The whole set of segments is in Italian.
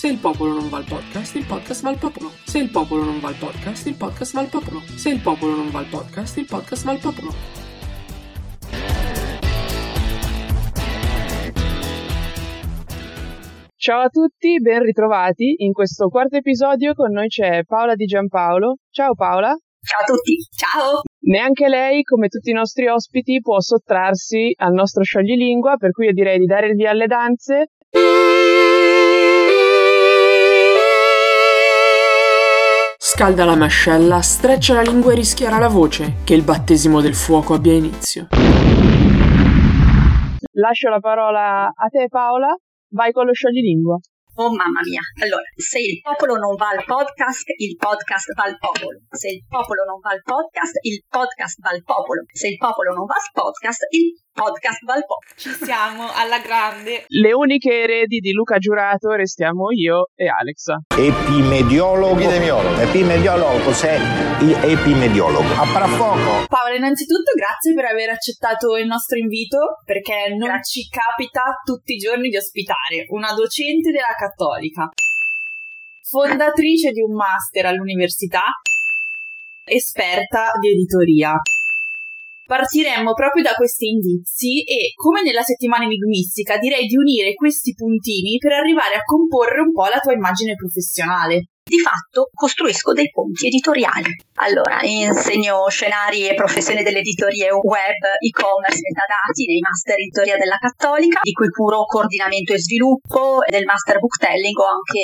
Se il popolo non va al podcast, il podcast va al popolo. Se il popolo non va al podcast, il podcast va al popolo. Se il popolo non va al podcast, il podcast va al popolo. Ciao a tutti, ben ritrovati. In questo quarto episodio con noi c'è Paola Di Giampaolo. Ciao Paola. Ciao a tutti, ciao! Neanche lei, come tutti i nostri ospiti, può sottrarsi al nostro scioglilingua, per cui io direi di dare il via alle danze. Scalda la mascella, streccia la lingua e rischiara la voce, che il battesimo del fuoco abbia inizio. Lascio la parola a te Paola, vai con lo scioglilingua. Oh mamma mia. Allora, se il popolo non va al podcast, il podcast va al popolo. Se il popolo non va al podcast, il podcast va al popolo. Se il popolo non va al podcast, il podcast va al popolo. Ci siamo alla grande. Le uniche eredi di Luca Giurato restiamo io e Alexa. Epimediologo. Epidemiologo. Epimediologo, cos'è il epimediologo? A parafuoco. Paola, innanzitutto grazie per aver accettato il nostro invito, perché non Grazie. ci capita tutti i giorni di ospitare una docente della Cattolica, fondatrice di un master all'università, esperta di editoria. Partiremmo proprio da questi indizi e, come nella settimana enigmistica, direi di unire questi puntini per arrivare a comporre un po' la tua immagine professionale. Di fatto costruisco dei ponti editoriali. Allora, insegno scenari e professioni dell'editoria web, e-commerce, metadati nei master editoria della Cattolica, di cui curo coordinamento e sviluppo, e del master booktelling ho anche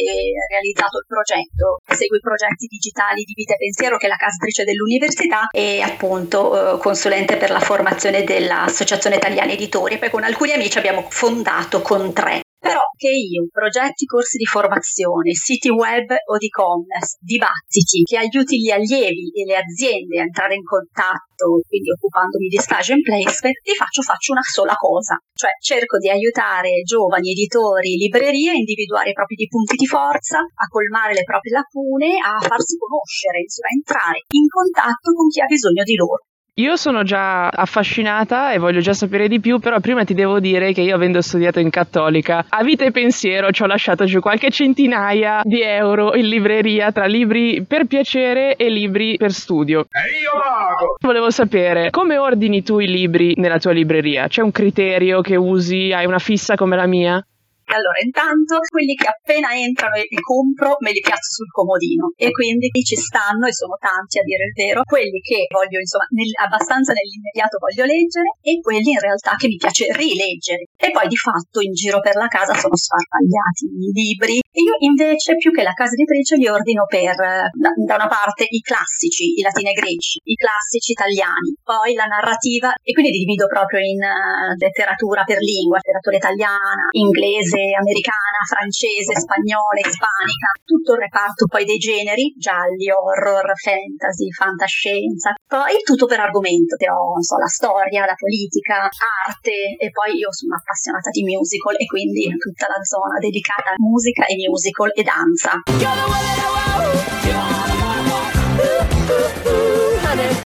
realizzato il progetto. Seguo i progetti digitali di Vita e Pensiero, che è la casa editrice dell'università, e appunto eh, consulente per la formazione dell'Associazione Italiana Editori. Poi con alcuni amici abbiamo fondato con tre però che io progetti corsi di formazione, siti web o di e-commerce, dibattiti che aiuti gli allievi e le aziende a entrare in contatto, quindi occupandomi di stage and placement, di faccio faccio una sola cosa, cioè cerco di aiutare giovani editori, librerie a individuare i propri punti di forza, a colmare le proprie lacune, a farsi conoscere, insomma, a entrare in contatto con chi ha bisogno di loro. Io sono già affascinata e voglio già sapere di più, però prima ti devo dire che io avendo studiato in cattolica, a vita e pensiero ci ho lasciato giù qualche centinaia di euro in libreria tra libri per piacere e libri per studio. E io vago! Volevo sapere come ordini tu i libri nella tua libreria? C'è un criterio che usi? Hai una fissa come la mia? Allora, intanto quelli che appena entrano e li compro me li piazzo sul comodino e quindi ci stanno e sono tanti a dire il vero, quelli che voglio insomma nel- abbastanza nell'immediato voglio leggere e quelli in realtà che mi piace rileggere. E poi di fatto in giro per la casa sono sparpagliati i libri e io invece più che la casa editrice li ordino per da, da una parte i classici, i latini e greci, i classici italiani, poi la narrativa e quindi li divido proprio in eh, letteratura per lingua, letteratura italiana, inglese, americana, francese, spagnola, ispanica, tutto il reparto poi dei generi, gialli, horror, fantasy, fantascienza, poi tutto per argomento, non so, la storia, la politica, arte e poi io sono appassionata di musical e quindi tutta la zona dedicata a musica e musical e danza.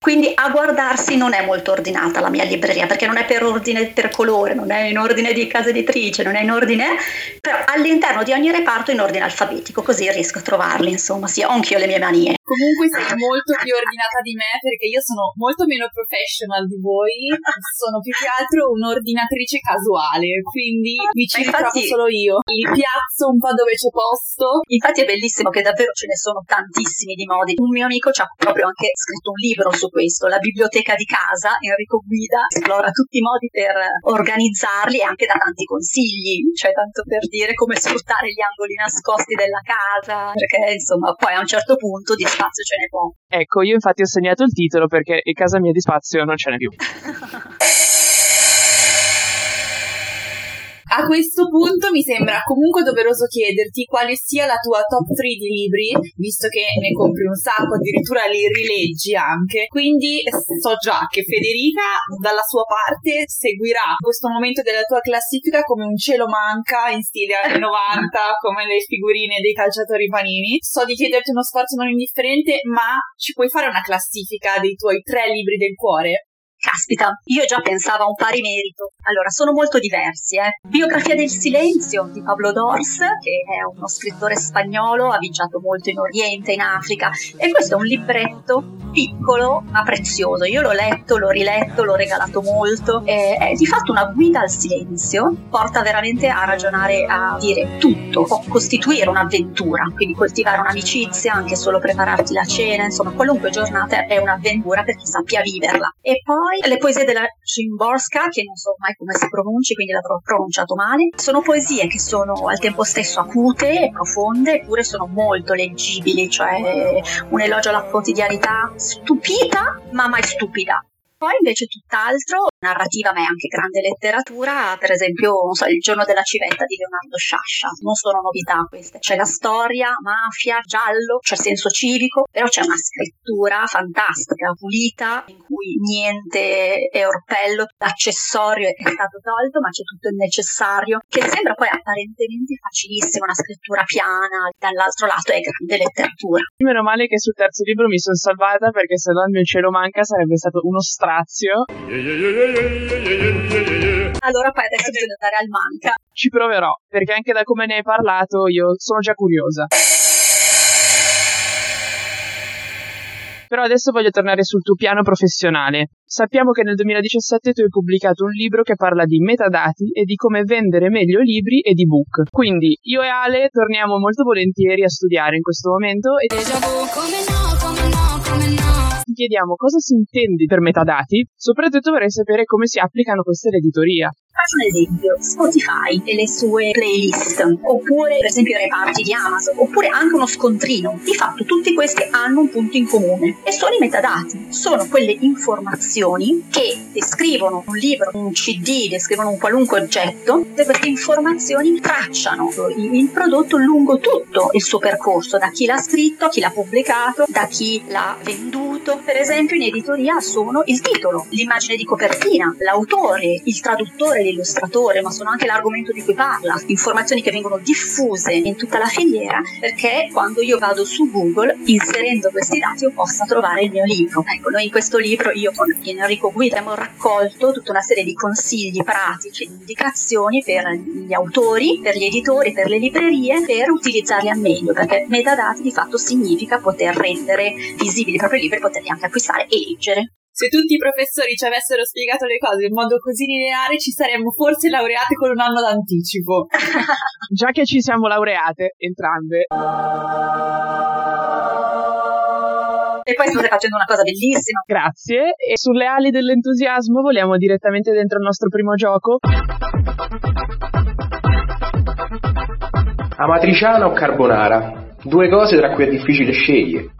Quindi a guardarsi non è molto ordinata la mia libreria, perché non è per ordine per colore, non è in ordine di casa editrice, non è in ordine, però all'interno di ogni reparto in ordine alfabetico, così riesco a trovarli, insomma, sì, ho anch'io le mie manie. Comunque sei molto più ordinata di me perché io sono molto meno professional di voi, sono più che altro un'ordinatrice casuale, quindi mi ci ritrovo solo io. Il piazzo un po' dove c'è posto. Infatti è bellissimo che davvero ce ne sono tantissimi di modi. Un mio amico ci ha proprio anche scritto un libro su questo, La biblioteca di casa, Enrico Guida, esplora tutti i modi per organizzarli e anche dà tanti consigli, cioè tanto per dire come sfruttare gli angoli nascosti della casa, perché insomma poi a un certo punto di spazio ce n'è poco. Ecco, io infatti ho segnato il titolo perché in casa mia di spazio non ce n'è più. A questo punto mi sembra comunque doveroso chiederti quale sia la tua top 3 di libri, visto che ne compri un sacco, addirittura li rileggi anche. Quindi so già che Federica dalla sua parte seguirà questo momento della tua classifica come un cielo manca in stile anni 90, come le figurine dei calciatori panini. So di chiederti uno sforzo non indifferente, ma ci puoi fare una classifica dei tuoi tre libri del cuore? Caspita, io già pensavo a un pari merito. Allora, sono molto diversi, eh. Biografia del silenzio di Pablo Dors, che è uno scrittore spagnolo, ha viaggiato molto in Oriente, in Africa, e questo è un libretto piccolo ma prezioso. Io l'ho letto, l'ho riletto, l'ho regalato molto. È, è di fatto una guida al silenzio, porta veramente a ragionare, a dire tutto, può costituire un'avventura, quindi coltivare un'amicizia, anche solo prepararti la cena, insomma, qualunque giornata è un'avventura per chi sappia viverla. E poi le poesie della Szymborska, che non so mai come si pronunci, quindi l'avrò pronunciato male, sono poesie che sono al tempo stesso acute e profonde, eppure sono molto leggibili, cioè un elogio alla quotidianità stupita, ma mai stupida. Poi invece tutt'altro, narrativa ma è anche grande letteratura, per esempio so, Il giorno della civetta di Leonardo Sciascia, non sono novità queste, c'è la storia, mafia, giallo, c'è senso civico, però c'è una scrittura fantastica, pulita, in cui niente è orpello, l'accessorio è stato tolto ma c'è tutto il necessario, che sembra poi apparentemente facilissima, una scrittura piana, dall'altro lato è grande letteratura. Meno male che sul terzo libro mi sono salvata perché se no il mio cielo manca sarebbe stato uno strazio. Allora poi adesso bisogna andare al manca. Ci proverò, perché anche da come ne hai parlato io sono già curiosa. Però adesso voglio tornare sul tuo piano professionale. Sappiamo che nel 2017 tu hai pubblicato un libro che parla di metadati e di come vendere meglio libri ed ebook. Quindi io e Ale torniamo molto volentieri a studiare in questo momento e chiediamo cosa si intende per metadati, soprattutto vorrei sapere come si applicano queste all'editoria. Faccio un esempio, Spotify e le sue playlist, oppure per esempio i reparti di Amazon, oppure anche uno scontrino. Di fatto tutti questi hanno un punto in comune e sono i metadati, sono quelle informazioni che descrivono un libro, un CD, descrivono un qualunque oggetto e queste informazioni tracciano il prodotto lungo tutto il suo percorso, da chi l'ha scritto, chi l'ha pubblicato, da chi l'ha venduto. Per esempio in editoria sono il titolo, l'immagine di copertina, l'autore, il traduttore, l'illustratore, ma sono anche l'argomento di cui parla, informazioni che vengono diffuse in tutta la filiera perché quando io vado su Google inserendo questi dati io possa trovare il mio libro. Ecco, noi in questo libro io con Enrico Guida abbiamo raccolto tutta una serie di consigli pratici, di indicazioni per gli autori, per gli editori, per le librerie per utilizzarli al meglio perché metadati di fatto significa poter rendere visibili i propri libri e poterli anche acquistare e leggere. Se tutti i professori ci avessero spiegato le cose in modo così lineare, ci saremmo forse laureate con un anno d'anticipo. Già che ci siamo laureate, entrambe. E poi state facendo una cosa bellissima. Grazie. E sulle ali dell'entusiasmo vogliamo direttamente dentro il nostro primo gioco. Amatriciana o carbonara? Due cose tra cui è difficile scegliere.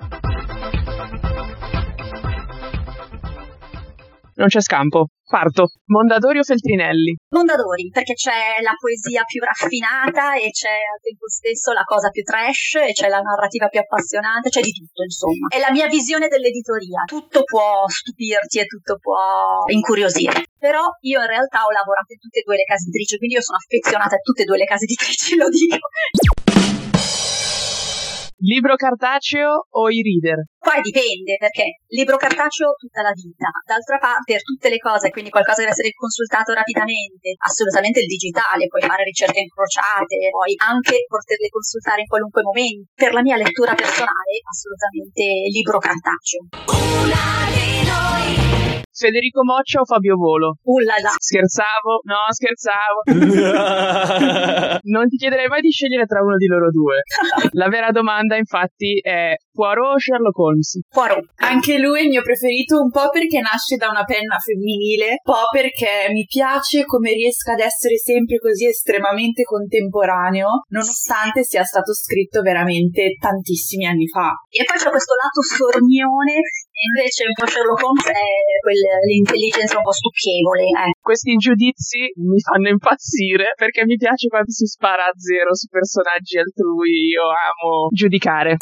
Non c'è scampo. Parto. Mondadori o Feltrinelli? Mondadori, perché c'è la poesia più raffinata e c'è al tempo stesso la cosa più trash e c'è la narrativa più appassionante, c'è di tutto, insomma. È la mia visione dell'editoria. Tutto può stupirti e tutto può incuriosire. Però io in realtà ho lavorato in tutte e due le case editrici, quindi io sono affezionata a tutte e due le case editrici, lo dico. Libro cartaceo o i reader? Qua dipende perché libro cartaceo tutta la vita, d'altra parte per tutte le cose, quindi qualcosa deve essere consultato rapidamente, assolutamente il digitale, puoi fare ricerche incrociate, puoi anche poterle consultare in qualunque momento. Per la mia lettura personale assolutamente libro cartaceo. Una. Federico Moccia o Fabio Volo? Ullala. Scherzavo? No, scherzavo. non ti chiederei mai di scegliere tra uno di loro due. La vera domanda, infatti, è Poirot o Sherlock Holmes? Poirot. Anche lui è il mio preferito, un po' perché nasce da una penna femminile, un po' perché mi piace come riesca ad essere sempre così estremamente contemporaneo, nonostante sia stato scritto veramente tantissimi anni fa. E poi c'è questo lato sornione Invece un po' Sherlock Holmes è quell'intelligenza un po' stucchevole. Eh. Questi giudizi mi fanno impazzire perché mi piace quando si spara a zero su personaggi altrui. Io amo giudicare.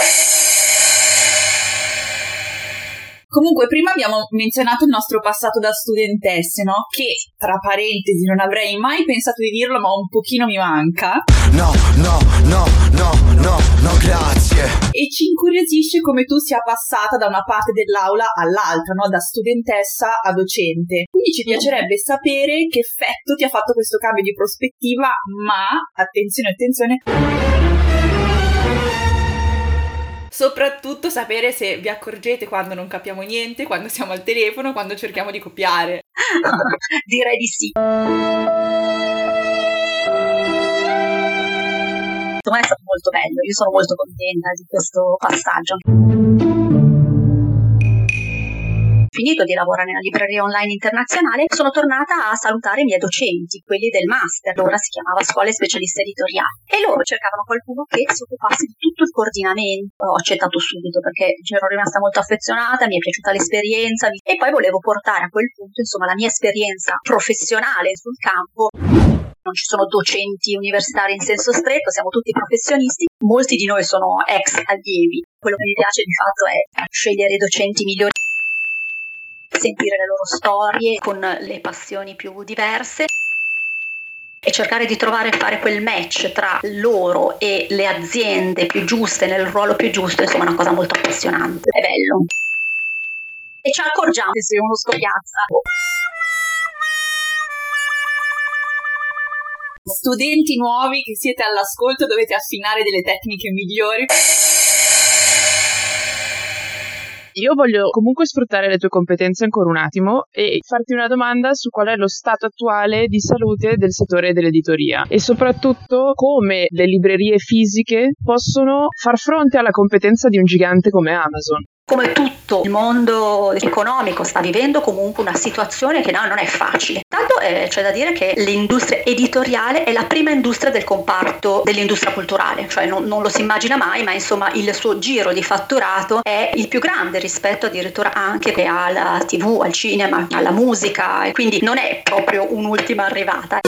Comunque, prima abbiamo menzionato il nostro passato da studentesse, no? Che, tra parentesi, non avrei mai pensato di dirlo, ma un pochino mi manca. No, no, no, no, no, no, grazie. E ci incuriosisce come tu sia passata da una parte dell'aula all'altra, no? Da studentessa a docente. Quindi ci piacerebbe sapere che effetto ti ha fatto questo cambio di prospettiva, ma, attenzione, attenzione Soprattutto sapere se vi accorgete quando non capiamo niente, quando siamo al telefono, quando cerchiamo di copiare. Direi di sì. Secondo me è stato molto bello, io sono molto contenta di questo passaggio finito di lavorare nella libreria online internazionale, sono tornata a salutare i miei docenti, quelli del master, ora si chiamava Scuole Specialiste Editoriali, e loro cercavano qualcuno che si occupasse di tutto il coordinamento. Ho accettato subito perché ero rimasta molto affezionata, mi è piaciuta l'esperienza e poi volevo portare a quel punto insomma la mia esperienza professionale sul campo non ci sono docenti universitari in senso stretto, siamo tutti professionisti, molti di noi sono ex allievi. Quello che mi piace di fatto è scegliere i docenti migliori sentire le loro storie con le passioni più diverse e cercare di trovare e fare quel match tra loro e le aziende più giuste nel ruolo più giusto, insomma, è una cosa molto appassionante. È bello. E ci accorgiamo se uno scopiazza. Studenti nuovi che siete all'ascolto dovete affinare delle tecniche migliori. Io voglio comunque sfruttare le tue competenze ancora un attimo e farti una domanda su qual è lo stato attuale di salute del settore dell'editoria e soprattutto come le librerie fisiche possono far fronte alla competenza di un gigante come Amazon come tutto il mondo economico sta vivendo comunque una situazione che no, non è facile. Tanto eh, c'è da dire che l'industria editoriale è la prima industria del comparto dell'industria culturale, cioè non, non, lo si immagina mai, ma insomma il suo giro di fatturato è il più grande rispetto addirittura anche alla tv, al cinema, alla musica, e quindi non è proprio un'ultima arrivata.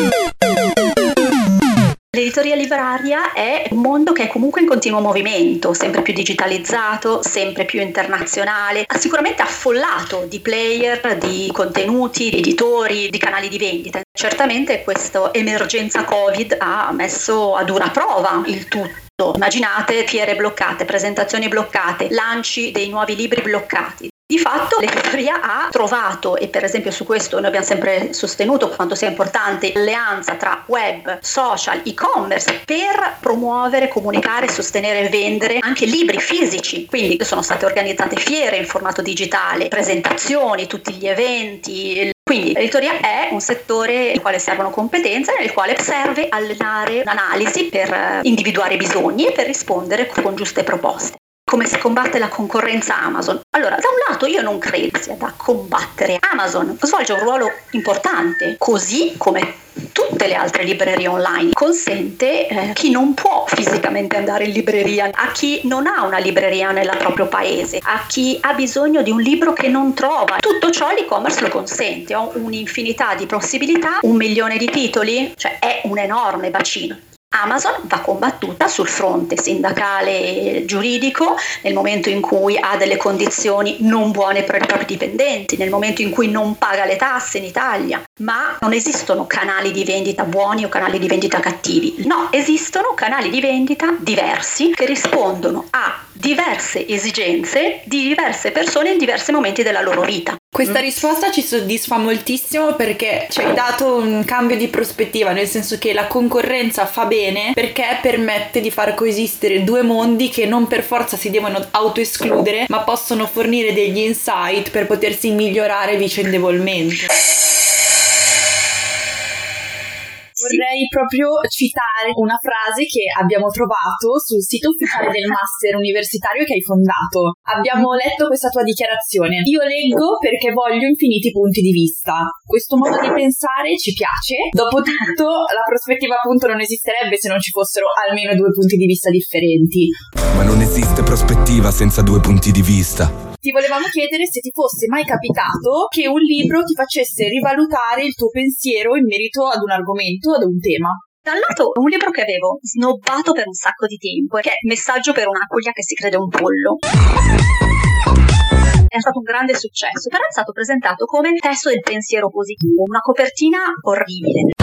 L'editoria libraria è un mondo che è comunque in continuo movimento, sempre più digitalizzato, sempre più internazionale, sicuramente affollato di player, di contenuti, di editori, di canali di vendita. Certamente questa emergenza Covid ha messo a dura prova il tutto. Immaginate fiere bloccate, presentazioni bloccate, lanci dei nuovi libri bloccati. Di fatto l'editoria ha trovato, e per esempio su questo noi abbiamo sempre sostenuto quanto sia importante, l'alleanza tra web, social, e-commerce per promuovere, comunicare, sostenere e vendere anche libri fisici. Quindi sono state organizzate fiere in formato digitale, presentazioni, tutti gli eventi, quindi l'editoria è un settore nel quale servono competenze, nel quale serve allenare un'analisi per individuare i bisogni e per rispondere con giuste proposte come si combatte la concorrenza Amazon? Allora, da un lato io non credo sia da combattere. Amazon svolge un ruolo importante, così come tutte le altre librerie online. Consente eh, chi non può fisicamente andare in libreria, a chi non ha una libreria nel proprio paese, a chi ha bisogno di un libro che non trova. Tutto ciò l'e-commerce lo consente. Ho un'infinità di possibilità, un milione di titoli, cioè è un enorme bacino. Amazon va combattuta sul fronte sindacale e giuridico nel momento in cui ha delle condizioni non buone per i propri dipendenti, nel momento in cui non paga le tasse in Italia, ma non esistono canali di vendita buoni o canali di vendita cattivi. No, esistono canali di vendita diversi che rispondono a diverse esigenze di diverse persone in diversi momenti della loro vita. Questa risposta ci soddisfa moltissimo perché ci hai dato un cambio di prospettiva, nel senso che la concorrenza fa bene perché permette di far coesistere due mondi che non per forza si devono autoescludere, ma possono fornire degli insight per potersi migliorare vicendevolmente. Vorrei proprio citare una frase che abbiamo trovato sul sito ufficiale del master universitario che hai fondato. Abbiamo letto questa tua dichiarazione. Io leggo perché voglio infiniti punti di vista. Questo modo di pensare ci piace. Dopotutto, la prospettiva appunto non esisterebbe se non ci fossero almeno due punti di vista differenti. Ma non esiste prospettiva senza due punti di vista. Ti volevamo chiedere se ti fosse mai capitato che un libro ti facesse rivalutare il tuo pensiero in merito ad un argomento, ad un tema. Da un lato, un libro che avevo snobbato per un sacco di tempo, che è Messaggio per un'aquila che si crede un pollo. È stato un grande successo, però è stato presentato come testo del pensiero positivo, una copertina orribile.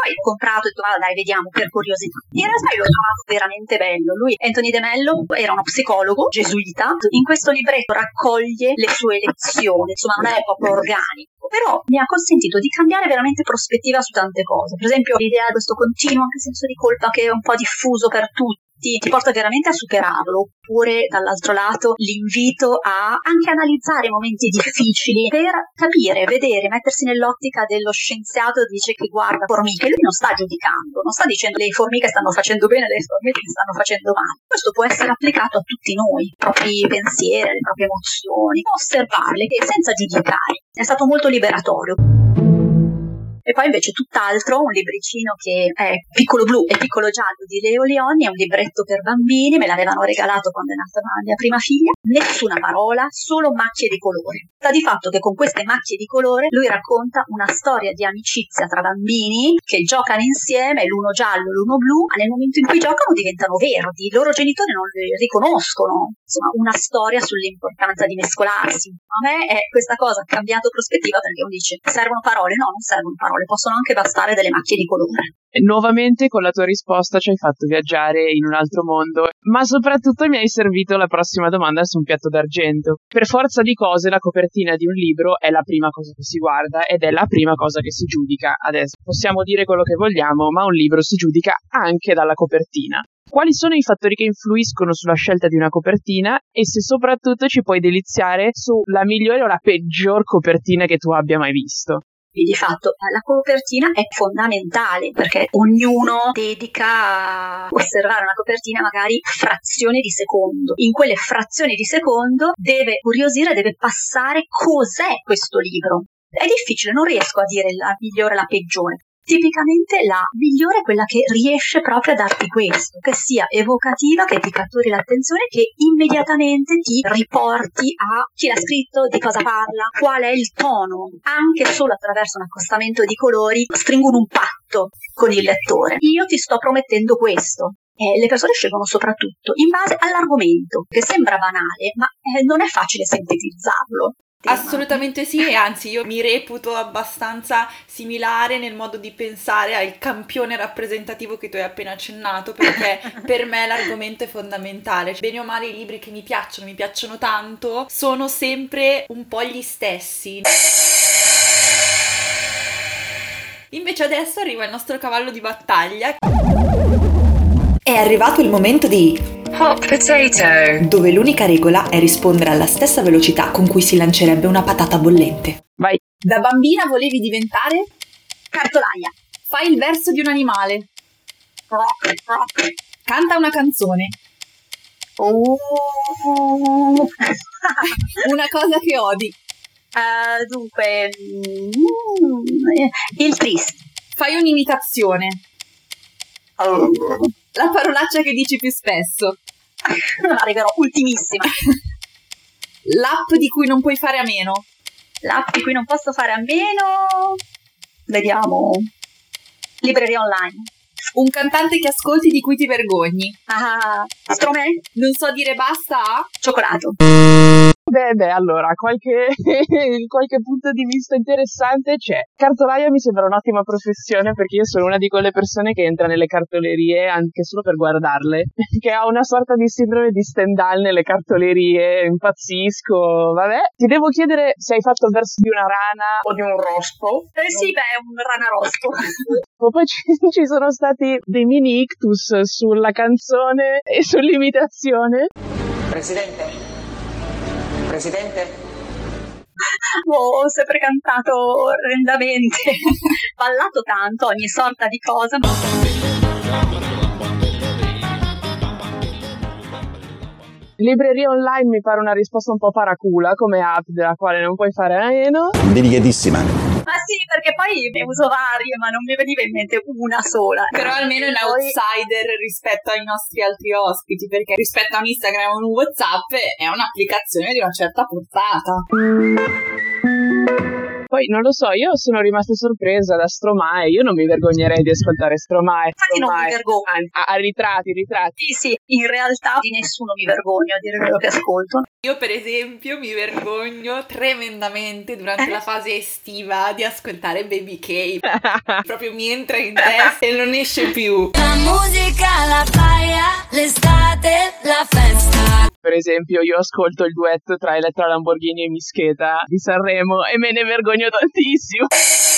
Poi ho comprato e ho detto, ah, dai, vediamo per curiosità. In realtà io l'ho trovato veramente bello. Lui, Anthony De Mello, era uno psicologo gesuita. In questo libretto raccoglie le sue lezioni, insomma, non è proprio organico. Però mi ha consentito di cambiare veramente prospettiva su tante cose. Per esempio, l'idea di questo continuo anche senso di colpa che è un po' diffuso per tutti ti, ti porta veramente a superarlo, oppure dall'altro lato l'invito a anche analizzare momenti difficili per capire, vedere, mettersi nell'ottica dello scienziato che dice che guarda formiche, lui non sta giudicando, non sta dicendo le formiche stanno facendo bene, le formiche stanno facendo male. Questo può essere applicato a tutti noi, i propri pensieri, le proprie emozioni, osservarle senza giudicare. È stato molto liberatorio. E poi invece tutt'altro, un libricino che è Piccolo Blu e Piccolo Giallo di Leo Leoni, è un libretto per bambini, me l'avevano regalato quando è nata la mia prima figlia, nessuna parola, solo macchie di colore. Sta di fatto che con queste macchie di colore lui racconta una storia di amicizia tra bambini che giocano insieme, l'uno giallo e l'uno blu, ma nel momento in cui giocano diventano verdi, i loro genitori non li riconoscono. Insomma, una storia sull'importanza di mescolarsi. A me è questa cosa ha cambiato prospettiva perché uno dice servono parole, no, non servono parole parole, possono anche bastare delle macchie di colore. Nuovamente con la tua risposta ci hai fatto viaggiare in un altro mondo, ma soprattutto mi hai servito la prossima domanda su un piatto d'argento. Per forza di cose la copertina di un libro è la prima cosa che si guarda ed è la prima cosa che si giudica. Adesso possiamo dire quello che vogliamo, ma un libro si giudica anche dalla copertina. Quali sono i fattori che influiscono sulla scelta di una copertina e se soprattutto ci puoi deliziare sulla migliore o la peggior copertina che tu abbia mai visto? Di fatto la copertina è fondamentale perché ognuno dedica a osservare una copertina magari frazioni di secondo. In quelle frazioni di secondo deve curiosire, deve passare cos'è questo libro. È difficile, non riesco a dire la migliore o la peggiore, Tipicamente la migliore è quella che riesce proprio a darti questo, che sia evocativa, che ti catturi l'attenzione, che immediatamente ti riporti a chi l'ha scritto, di cosa parla, qual è il tono. Anche solo attraverso un accostamento di colori stringono un patto con il lettore. Io ti sto promettendo questo, eh, le persone scelgono soprattutto in base all'argomento, che sembra banale, ma eh, non è facile sintetizzarlo tema. Assolutamente sì, e anzi io mi reputo abbastanza similare nel modo di pensare al campione rappresentativo che tu hai appena accennato, perché per me l'argomento è fondamentale. Bene o male i libri che mi piacciono, mi piacciono tanto, sono sempre un po' gli stessi. Invece adesso arriva il nostro cavallo di battaglia. È arrivato il momento di Hot potato. Dove l'unica regola è rispondere alla stessa velocità con cui si lancerebbe una patata bollente. Vai. Da bambina volevi diventare? Cartolaia. Fai il verso di un animale. Rock, rock. Canta una canzone. Oh. una cosa che odi. Uh, dunque, mm, il triste. Fai un'imitazione. Oh. La parolaccia che dici più spesso. Arriverò ultimissima. L'app di cui non puoi fare a meno. L'app di cui non posso fare a meno. Vediamo. Libreria online. Un cantante che ascolti di cui ti vergogni. Ah, Stromae? Non so dire basta a... Cioccolato. Beh, beh, allora, qualche, qualche punto di vista interessante c'è. Cartolaia mi sembra un'ottima professione perché io sono una di quelle persone che entra nelle cartolerie anche solo per guardarle, che ha una sorta di sindrome di Stendhal nelle cartolerie, impazzisco, vabbè. Ti devo chiedere se hai fatto il verso di una rana o di un rospo. Eh sì, beh, un rana rospo. Poi ci, ci sono stati dei mini ictus sulla canzone e sull'imitazione. Presidente? Presidente? Oh, ho sempre cantato orrendamente, ballato tanto ogni sorta di cosa. Libreria online mi pare una risposta un po' paracula come app della quale non puoi fare a meno. Delicatissima. Ma sì, perché poi ne uso varie, ma non mi veniva in mente una sola. Però almeno è un outsider rispetto ai nostri altri ospiti, perché rispetto a un Instagram o un WhatsApp è un'applicazione di una certa portata. Poi non lo so, io sono rimasta sorpresa da Stromae, io non mi vergognerei di ascoltare Stromae. Infatti non mi Stromae. vergogno. A, a ritratti, ritratti. Sì, sì, in realtà di nessuno mi vergogno a dire quello che ascolto. Io per esempio mi vergogno tremendamente durante la fase estiva di ascoltare Baby K. Proprio mi entra in testa e non esce più. La musica, la playa, l'estate, la festa. Per esempio, io ascolto il duetto tra Elettra Lamborghini e Mischeta di Sanremo e me ne vergogno tantissimo.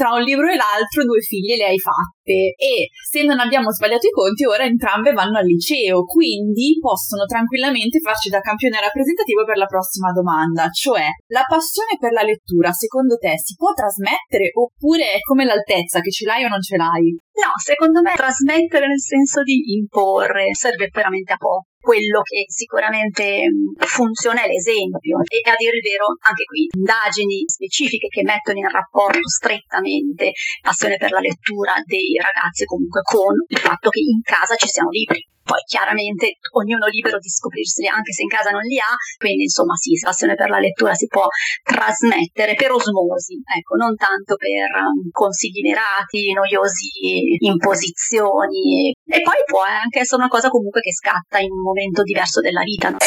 Tra un libro e l'altro due figlie le hai fatte e se non abbiamo sbagliato i conti ora entrambe vanno al liceo, quindi possono tranquillamente farci da campione rappresentativo per la prossima domanda, cioè la passione per la lettura secondo te si può trasmettere oppure è come l'altezza che ce l'hai o non ce l'hai? No, secondo me trasmettere nel senso di imporre serve veramente a poco. Quello che sicuramente mh, funziona è l'esempio e a dire il vero anche qui indagini specifiche che mettono in rapporto strettamente passione per la lettura dei ragazzi comunque con il fatto che in casa ci siano libri. Poi chiaramente ognuno libero di scoprirseli anche se in casa non li ha, quindi insomma sì, passione per la lettura si può trasmettere per osmosi, ecco, non tanto per um, consigli mirati, noiosi imposizioni e poi può anche essere una cosa comunque che scatta in un momento diverso della vita. No?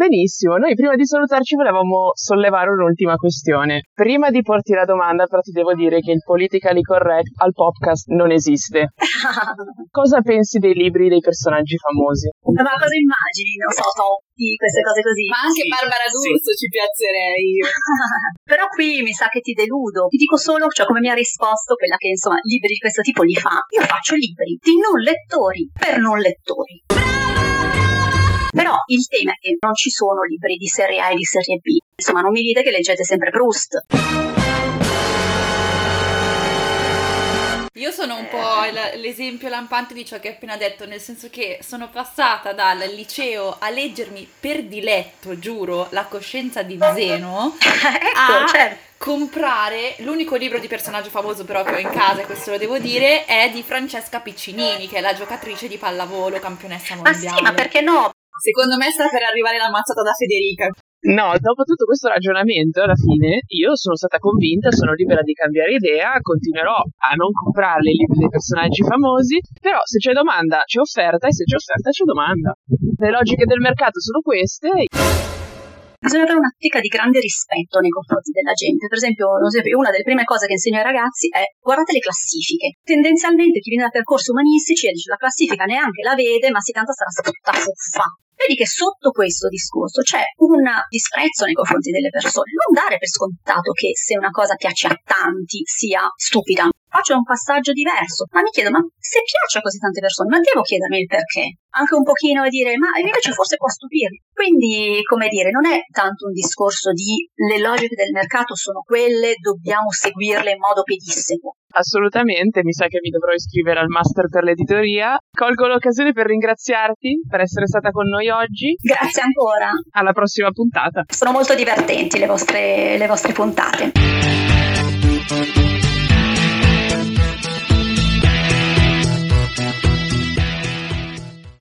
Benissimo, noi prima di salutarci volevamo sollevare un'ultima questione. Prima di porti la domanda, però ti devo dire che il politically correct al podcast non esiste. Cosa pensi dei libri dei personaggi famosi? Ma cosa immagini? Non so, Totti, queste cose così. Ma anche Sì. Barbara D'Urso ci piazzerei. Però qui mi sa che ti deludo. Ti dico solo, cioè come mi ha risposto quella che insomma libri di questo tipo li fa. Io faccio libri di non lettori per non lettori. Però il tema è che non ci sono libri di serie A e di serie B. Insomma, non mi dite che leggete sempre Proust. Io sono un po' l'esempio lampante di ciò che hai appena detto, nel senso che sono passata dal liceo a leggermi per diletto, giuro, la coscienza di Zeno, ecco, a certo. comprare l'unico libro di personaggio famoso però che ho in casa, e questo lo devo dire, è di Francesca Piccinini, che è la giocatrice di pallavolo, campionessa Ma mondiale. sì, ma perché no? Secondo me sta per arrivare la mazzata da Federica. No, dopo tutto questo ragionamento, alla fine, io sono stata convinta, sono libera di cambiare idea, continuerò a non comprare i libri dei personaggi famosi, però se c'è domanda c'è offerta e se c'è offerta c'è domanda. Le logiche del mercato sono queste. Bisogna avere un'ottica di grande rispetto nei confronti della gente. Per esempio, una delle prime cose che insegno ai ragazzi è guardate le classifiche. Tendenzialmente chi viene da percorsi umanistici e dice la classifica neanche la vede, ma si tanto sarà tutta fuffa. Vedi che sotto questo discorso c'è un disprezzo nei confronti delle persone. Non dare per scontato che se una cosa piace a tanti sia stupida. Faccio un passaggio diverso, ma mi chiedo, ma se piace a così tante persone, ma devo chiedermi il perché? Anche un pochino e dire, ma invece forse può stupirmi. Quindi, come dire, non è tanto un discorso di le logiche del mercato sono quelle, dobbiamo seguirle in modo pedissequo. Assolutamente, mi sa che mi dovrò iscrivere al master per l'editoria. Colgo l'occasione per ringraziarti per essere stata con noi oggi. Grazie ancora. Alla prossima puntata. Sono molto divertenti le vostre, le vostre puntate.